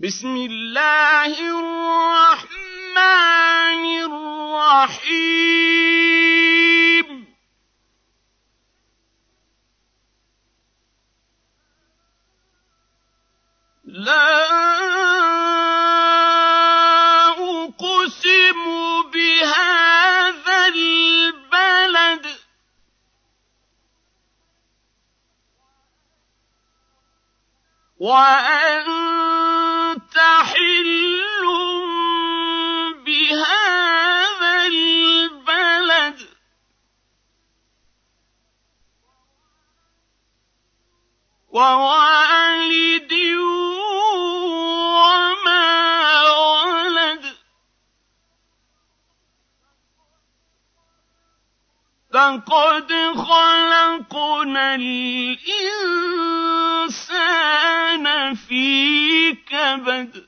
بسم الله الرحمن الرحيم. لا أقسم بهذا البلد. وأنت ووالد وما ولد. لقد خلقنا الإنسان في كبد.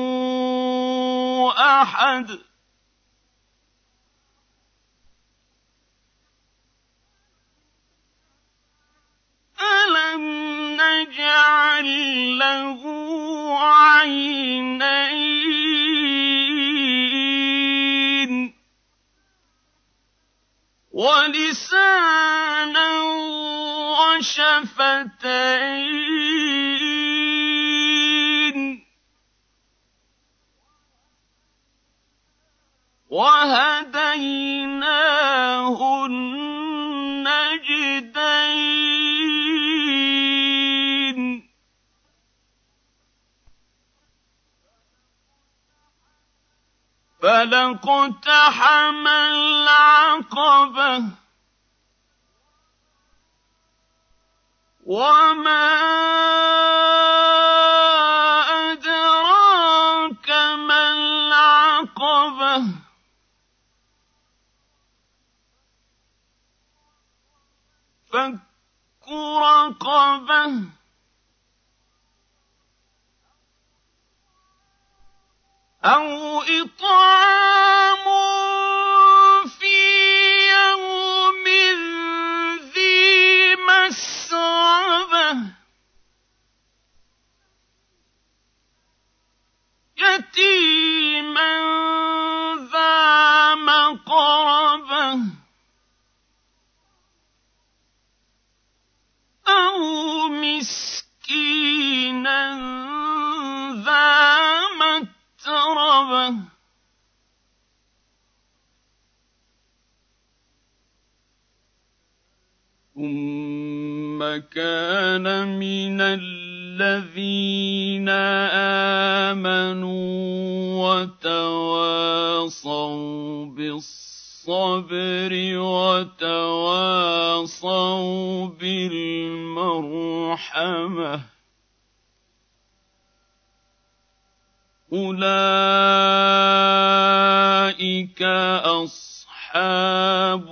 أحد. ألم نجعل له عينين؟ ولسانا وشفتين. فلاقتحم العقبه وما أدراك ما العقبة فك رقبة أو إطعام في يوم ذي مسغبة. ثم كان من الذين آمنوا وتواصوا بالصبر وتواصوا بالمرحمة. أولئك أصحاب